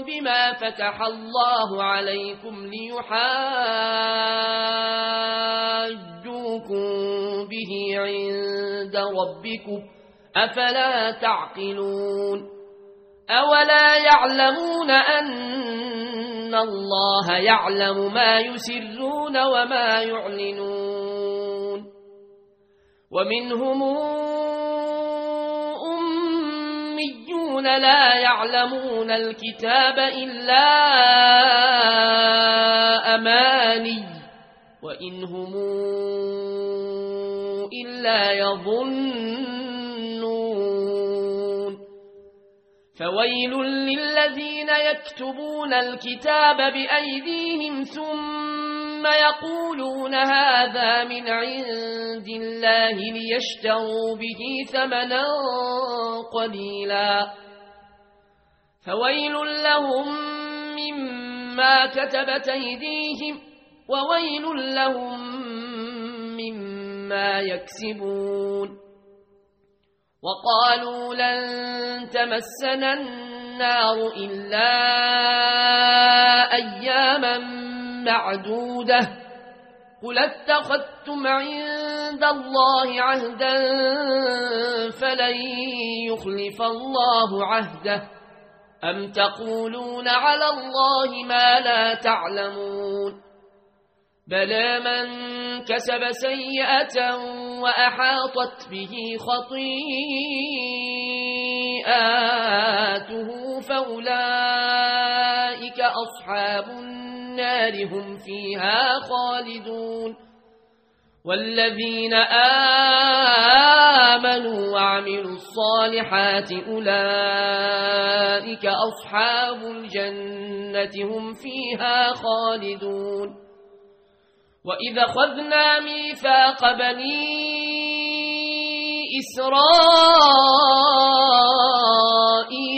بما فتح الله عليكم ليحاجوكم به عند ربكم أفلا تعقلون أولا يعلمون أن الله يعلم ما يسرون وما يعلنون ومنهم أميون لا يعلمون الكتاب إلا أماني وإنهم إلا يظنون. فويل للذين يكتبون الكتاب بأيديهم ثم يقولون هذا من عند الله ليشتروا به ثمنا قليلا. فويل لهم مما كتبت أيديهم وويل لهم مما يكسبون. وقالوا لن تمسنا النار إلا أياما معدودة. قل اتخذتم عند الله عهدا فلن يخلف الله عهده. أم تقولون على الله ما لا تعلمون؟ بلى من كسب سيئة وأحاطت به خطيئاته فأولئك أصحاب النار. هم فيها خالدون. والذين آمنوا وعملوا الصالحات أولئك أصحاب الجنة هم فيها خالدون. وإذا خذنا ميثاق بني إسرائيل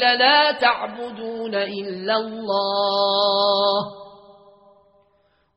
لا تعبدون إلا الله.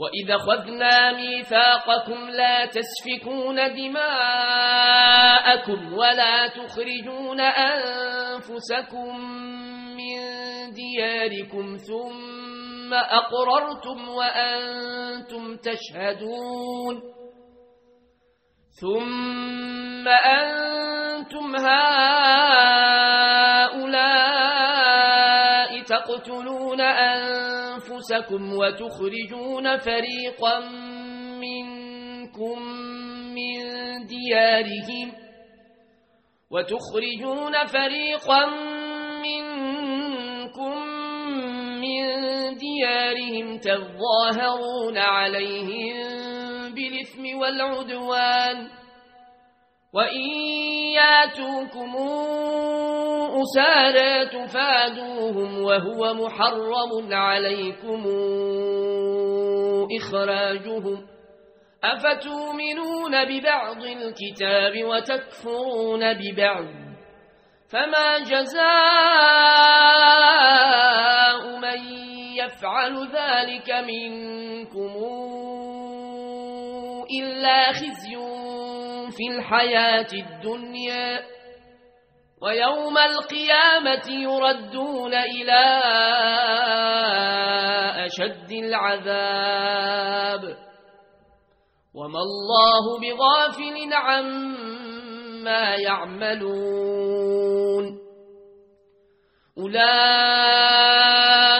وإذا خذنا ميثاقكم لا تسفكون دماءكم ولا تخرجون أنفسكم من دياركم ثم أقررتم وأنتم تشهدون ثم أنتم هؤلاء تقتلون أنفسكم وتخرجون فريقا منكم من ديارهم وتخرجون فريقا منكم من ديارهم تظاهرون عليهم بالإثم والعدوان وإن ياتوكم أسارى تفادوهم وهو محرم عليكم إخراجهم أفتؤمنون ببعض الكتاب وتكفرون ببعض فما جزاء من يفعل ذلك منكم إلا خزي في الحياة الدنيا ويوم القيامة يردون إلى أشد العذاب وما الله بغافل عما يعملون أولئك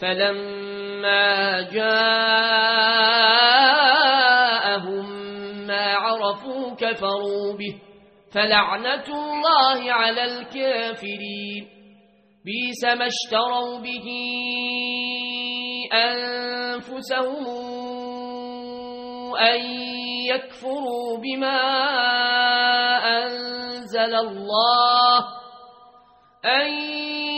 فلما جاءهم ما عرفوا كفروا به فلعنة الله على الكافرين بيس ما اشتروا به أنفسهم أن يكفروا بما أنزل الله أن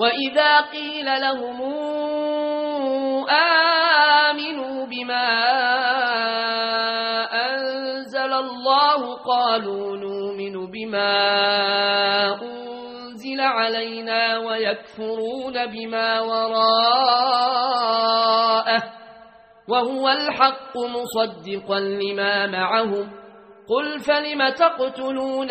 وإذا قيل لهم آمنوا بما أنزل الله قالوا نؤمن بما أنزل علينا ويكفرون بما وراءه وهو الحق مصدقا لما معهم قل فلم تقتلون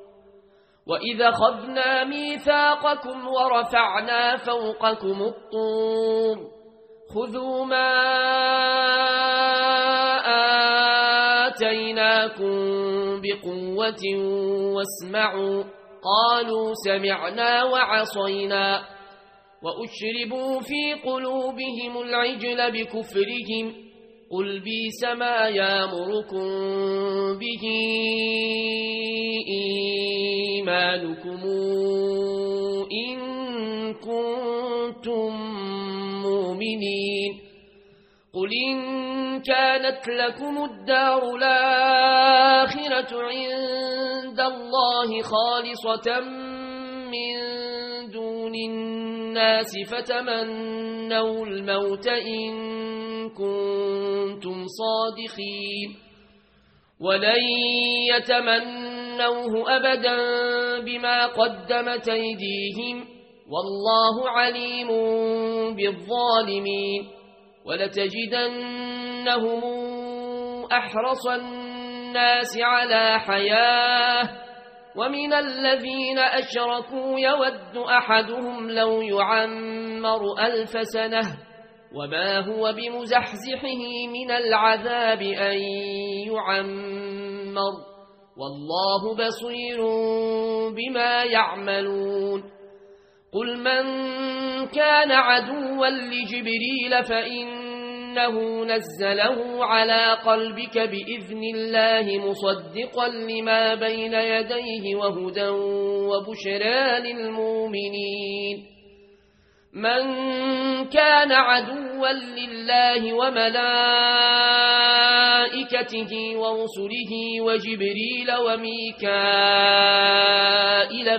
وإذا خذنا ميثاقكم ورفعنا فوقكم الطور خذوا ما آتيناكم بقوة واسمعوا قالوا سمعنا وعصينا وأشربوا في قلوبهم العجل بكفرهم قل بيس ما يامركم به إيمانكم إن كنتم مؤمنين قل إن كانت لكم الدار الآخرة عند الله خالصة من دون الناس فتمنوا الموت إن كنتم صادقين ولن يتمنوه أبدا بما قدمت أيديهم والله عليم بالظالمين ولتجدنهم أحرص الناس على حياة ومن الذين أشركوا يود أحدهم لو يعمر ألف سنة وما هو بمزحزحه من العذاب أن يعمر والله بصير بما يعملون قل من كان عدوا لجبريل فإنه نزله على قلبك بإذن الله مصدقا لما بين يديه وهدى وبشرى للمؤمنين من كان عدوا لله وملائكته ورسله وجبريل وميكائيل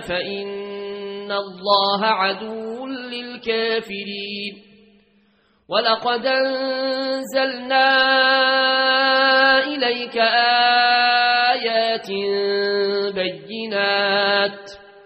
فإن الله عدو للكافرين. ولقد أنزلنا إليك آيات بينات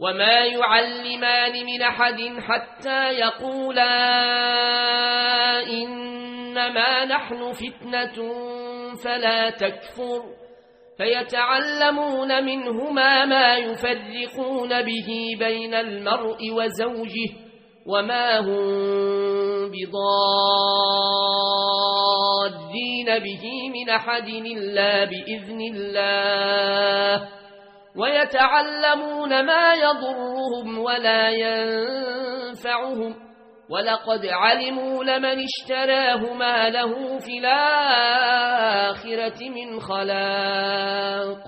وما يعلمان من أحد حتى يقولا إنما نحن فتنة فلا تكفر. فيتعلمون منهما ما يفرقون به بين المرء وزوجه وما هم بضادين به من أحد إلا بإذن الله. ويتعلمون ما يضرهم ولا ينفعهم ولقد علموا لمن اشتراه ما له في الآخرة من خلاق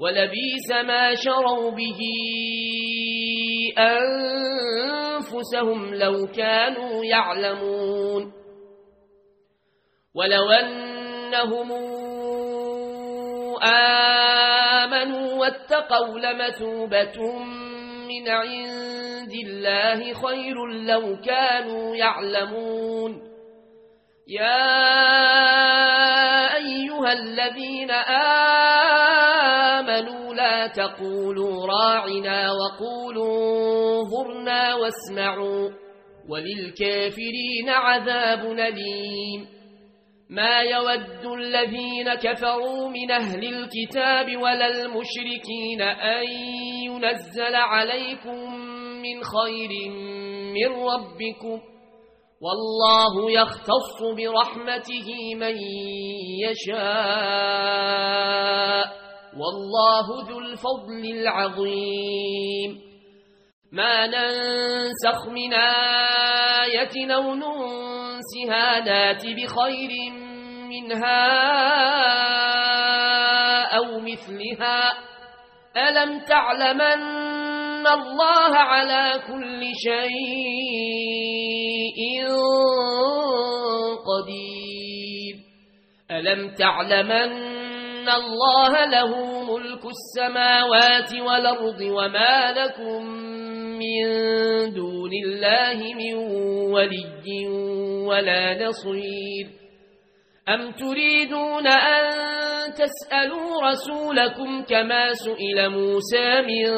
ولبيس ما شروا به أنفسهم لو كانوا يعلمون ولو أنهم آمنوا واتقوا لمثوبة من عند الله خير لو كانوا يعلمون. يا أيها الذين آمنوا لا تقولوا راعنا وقولوا انظرنا واسمعوا وللكافرين عذاب نليم ما يود الذين كفروا من أهل الكتاب ولا المشركين أن ينزل عليكم من خير من ربكم والله يختص برحمته من يشاء والله ذو الفضل العظيم ما ننسخ من آية أو ننسها نات بخير منها أو مثلها؟ ألم تعلمن الله على كل شيء قدير؟ ألم تعلمن الله له ملك السماوات والأرض وما لكم من دون الله من ولي ولا نصير. أم تريدون أن تسألوا رسولكم كما سئل موسى من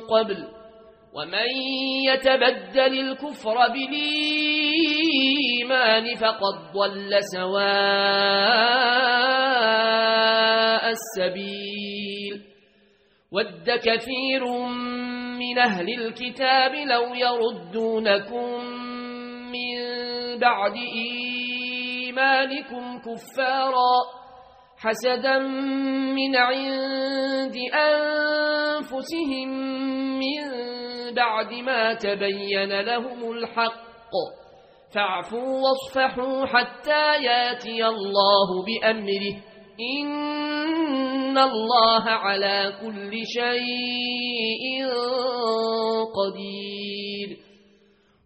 قبل؟ ومن يتبدل الكفر بالإيمان فقد ضل سواء السبيل. ود كثير من أهل الكتاب لو يردونكم من بعد إيمانكم كفارا حسدا من عند أنفسهم من بعد ما تبين لهم الحق. فاعفوا واصفحوا حتى ياتي الله بأمره. إن الله على كل شيء قدير.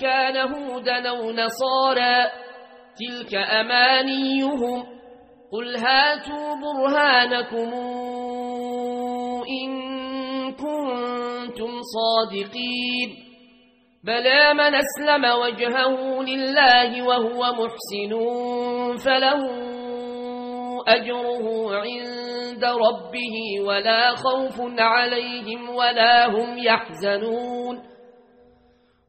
كان هودا أو نصارا تلك أمانيهم قل هاتوا برهانكم إن كنتم صادقين بلى من أسلم وجهه لله وهو محسن فله أجره عند ربه ولا خوف عليهم ولا هم يحزنون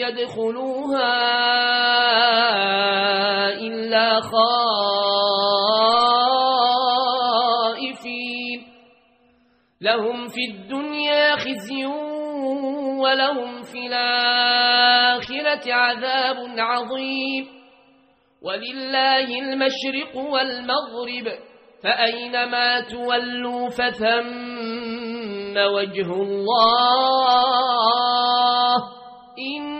يدخلوها إلا خائفين. لهم في الدنيا خزي ولهم في الآخرة عذاب عظيم. ولله المشرق والمغرب فأينما تولوا فثم وجه الله. إن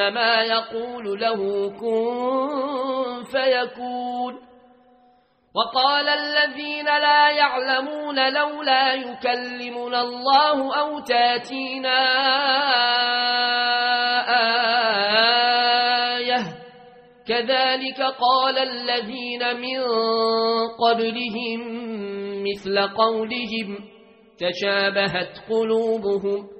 فإنما يقول له كن فيكون. وقال الذين لا يعلمون لولا يكلمنا الله أو تأتينا آية. كذلك قال الذين من قبلهم مثل قولهم تشابهت قلوبهم.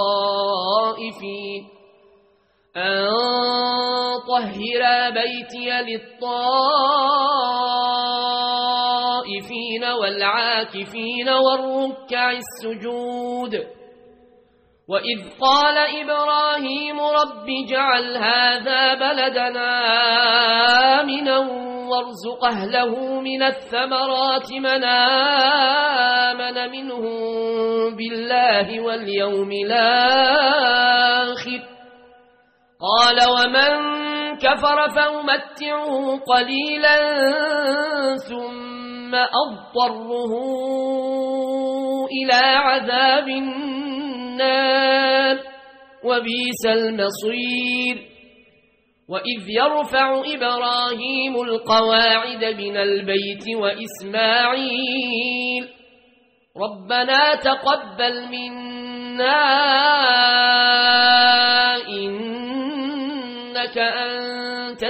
طهر بيتي للطائفين والعاكفين والركع السجود. وإذ قال إبراهيم رب جعل هذا بلدنا آمنا وارزق أهله من الثمرات من آمن منهم بالله واليوم الآخر. قال ومن كفر فأمتعه قليلا ثم أضطره إلى عذاب النار وبيس المصير. وإذ يرفع إبراهيم القواعد من البيت وإسماعيل ربنا تقبل منا إنك أنت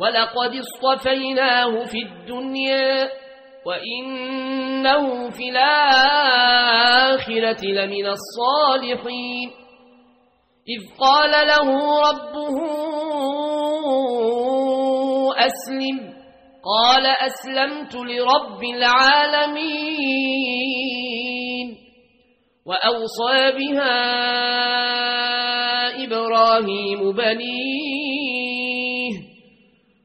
ولقد اصطفيناه في الدنيا وإنه في الآخرة لمن الصالحين. إذ قال له ربه أسلم. قال أسلمت لرب العالمين. وأوصى بها إبراهيم بنيه.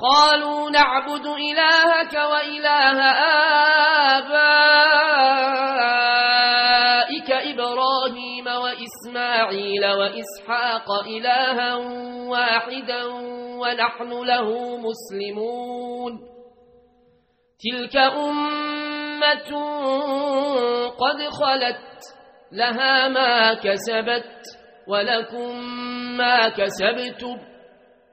قالوا نعبد إلهك وإله آبائك إبراهيم وإسماعيل وإسحاق إلها واحدا ونحن له مسلمون. تلك أمة قد خلت لها ما كسبت ولكم ما كسبتم.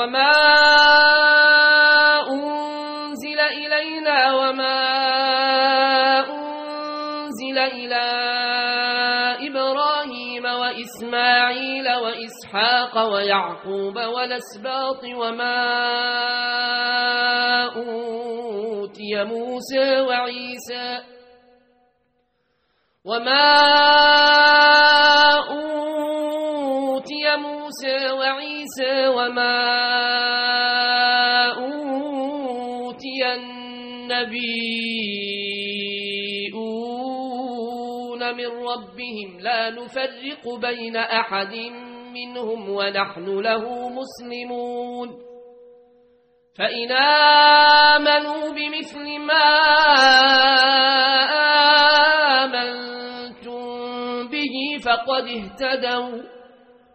وما أنزل إلينا وما أنزل إلى إبراهيم وإسماعيل وإسحاق ويعقوب والأسباط وما أوتي موسى وعيسى وما أوتي موسى وعيسى وما النبيون من ربهم لا نفرق بين أحد منهم ونحن له مسلمون فإن آمنوا بمثل ما آمنتم به فقد اهتدوا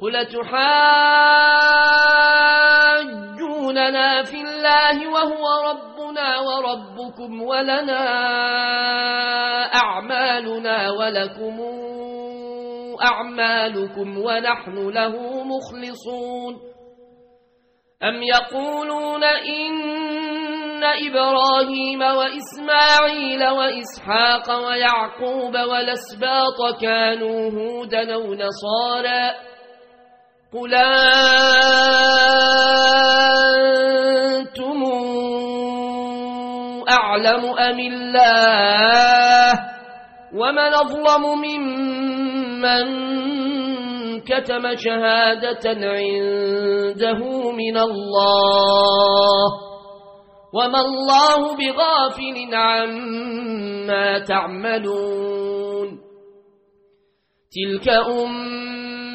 قل تحاجوننا في الله وهو ربنا وربكم ولنا أعمالنا ولكم أعمالكم ونحن له مخلصون أم يقولون إن إبراهيم وإسماعيل وإسحاق ويعقوب والأسباط كانوا هودا أو نصارا قل أنتم أعلم أم الله ومن أظلم ممن كتم شهادة عنده من الله وما الله بغافل عما تعملون تلك